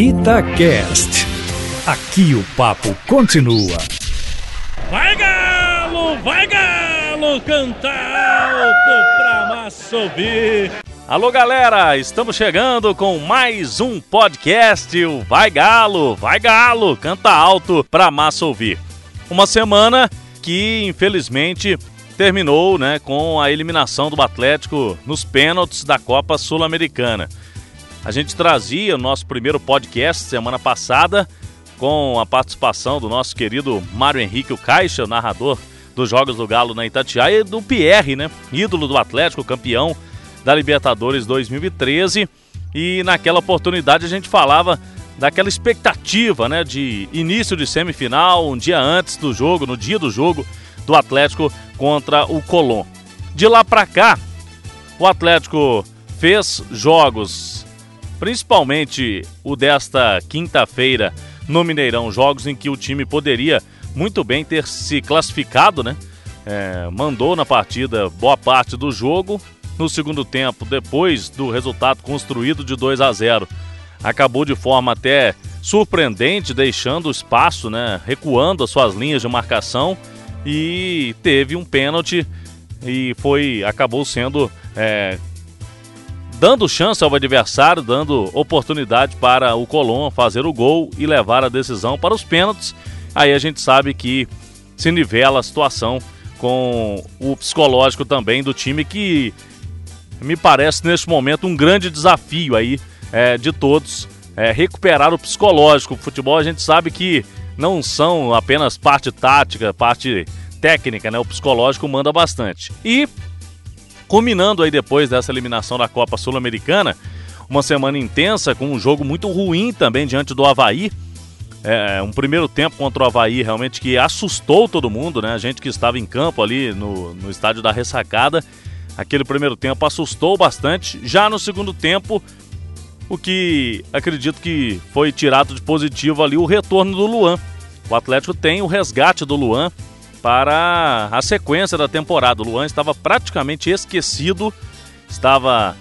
Itacast. Aqui o papo continua. Vai galo, vai galo, canta alto pra massa. Alô galera, estamos chegando com mais um podcast, o Vai Galo, vai Galo, canta alto pra massa ouvir. Uma semana que infelizmente terminou né, com a eliminação do Atlético nos pênaltis da Copa Sul-Americana. A gente trazia o nosso primeiro podcast semana passada com a participação do nosso querido Mário Henrique o Caixa, narrador dos Jogos do Galo na Itatiaia, e do Pierre, né, ídolo do Atlético, campeão da Libertadores 2013. E naquela oportunidade a gente falava daquela expectativa, né, de início de semifinal, um dia antes do jogo, no dia do jogo do Atlético contra o Colón. De lá para cá, o Atlético fez jogos, principalmente o desta quinta-feira no Mineirão, jogos em que o time poderia muito bem ter se classificado, né? É, mandou na partida boa parte do jogo, no segundo tempo, depois do resultado construído de 2 a 0. Acabou de forma até surpreendente, deixando espaço, né, recuando as suas linhas de marcação e teve um pênalti e foi acabou sendo é, dando chance ao adversário, dando oportunidade para o Colón fazer o gol e levar a decisão para os pênaltis. Aí a gente sabe que se nivela a situação com o psicológico também do time que me parece neste momento um grande desafio aí é, de todos é, recuperar o psicológico. O futebol a gente sabe que não são apenas parte tática, parte técnica, né? O psicológico manda bastante. E culminando aí depois dessa eliminação da Copa Sul-Americana, uma semana intensa com um jogo muito ruim também diante do Havaí. É, um primeiro tempo contra o Havaí realmente que assustou todo mundo, né? A gente que estava em campo ali no, no estádio da Ressacada Aquele primeiro tempo assustou bastante. Já no segundo tempo, o que acredito que foi tirado de positivo ali o retorno do Luan. O Atlético tem o resgate do Luan para a sequência da temporada. O Luan estava praticamente esquecido, estava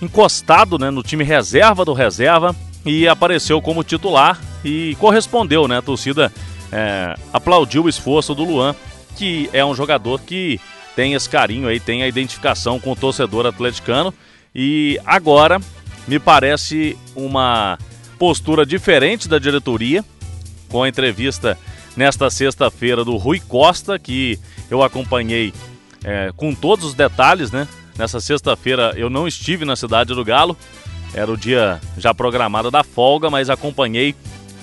encostado né, no time reserva do reserva e apareceu como titular e correspondeu, né? A torcida é, aplaudiu o esforço do Luan, que é um jogador que tem esse carinho aí, tem a identificação com o torcedor atleticano. E agora me parece uma postura diferente da diretoria, com a entrevista nesta sexta-feira do Rui Costa, que eu acompanhei é, com todos os detalhes, né? Nessa sexta-feira eu não estive na cidade do Galo, era o dia já programado da folga, mas acompanhei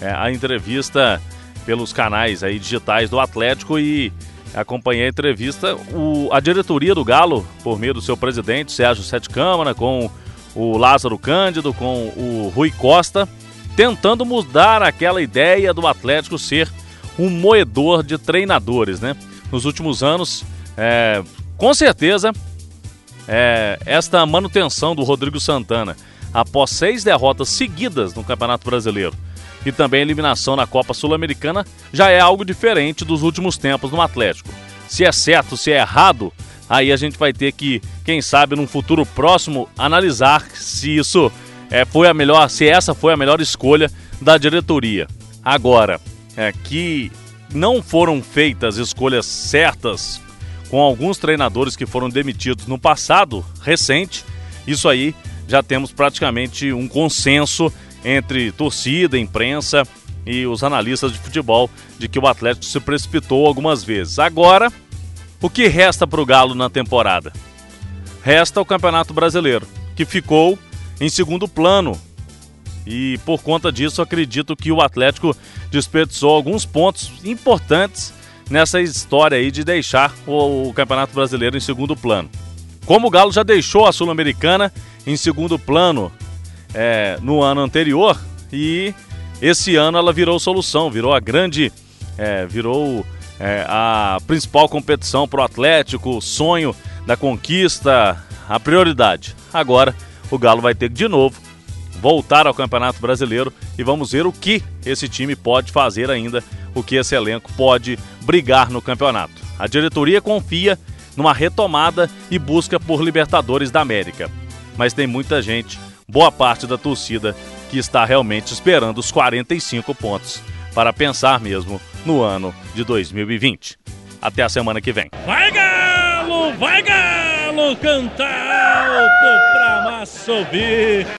é, a entrevista pelos canais aí digitais do Atlético e acompanhei a entrevista. O, a diretoria do Galo, por meio do seu presidente, Sérgio Sete Câmara, com o Lázaro Cândido, com o Rui Costa, tentando mudar aquela ideia do Atlético ser um moedor de treinadores, né? Nos últimos anos, é, com certeza, é, esta manutenção do Rodrigo Santana, após seis derrotas seguidas no Campeonato Brasileiro, e também a eliminação na Copa Sul-Americana já é algo diferente dos últimos tempos no Atlético. Se é certo, se é errado, aí a gente vai ter que, quem sabe, num futuro próximo, analisar se isso é, foi a melhor, se essa foi a melhor escolha da diretoria. Agora, é que não foram feitas escolhas certas com alguns treinadores que foram demitidos no passado recente, isso aí já temos praticamente um consenso entre torcida, imprensa e os analistas de futebol de que o Atlético se precipitou algumas vezes. Agora, o que resta para o Galo na temporada? Resta o Campeonato Brasileiro, que ficou em segundo plano. E por conta disso, acredito que o Atlético desperdiçou alguns pontos importantes nessa história aí de deixar o, Campeonato Brasileiro em segundo plano. Como o Galo já deixou a Sul-Americana em segundo plano é, no ano anterior e esse ano ela virou solução, virou a grande, é, virou é, a principal competição para o Atlético, sonho da conquista, a prioridade. Agora o Galo vai ter de novo voltar ao Campeonato Brasileiro e vamos ver o que esse time pode fazer ainda, o que esse elenco pode brigar no campeonato. A diretoria confia numa retomada e busca por Libertadores da América, mas tem muita gente boa parte da torcida que está realmente esperando os 45 pontos para pensar mesmo no ano de 2020. Até a semana que vem. Vai Galo, vai Galo, canta alto pra massa ouvir.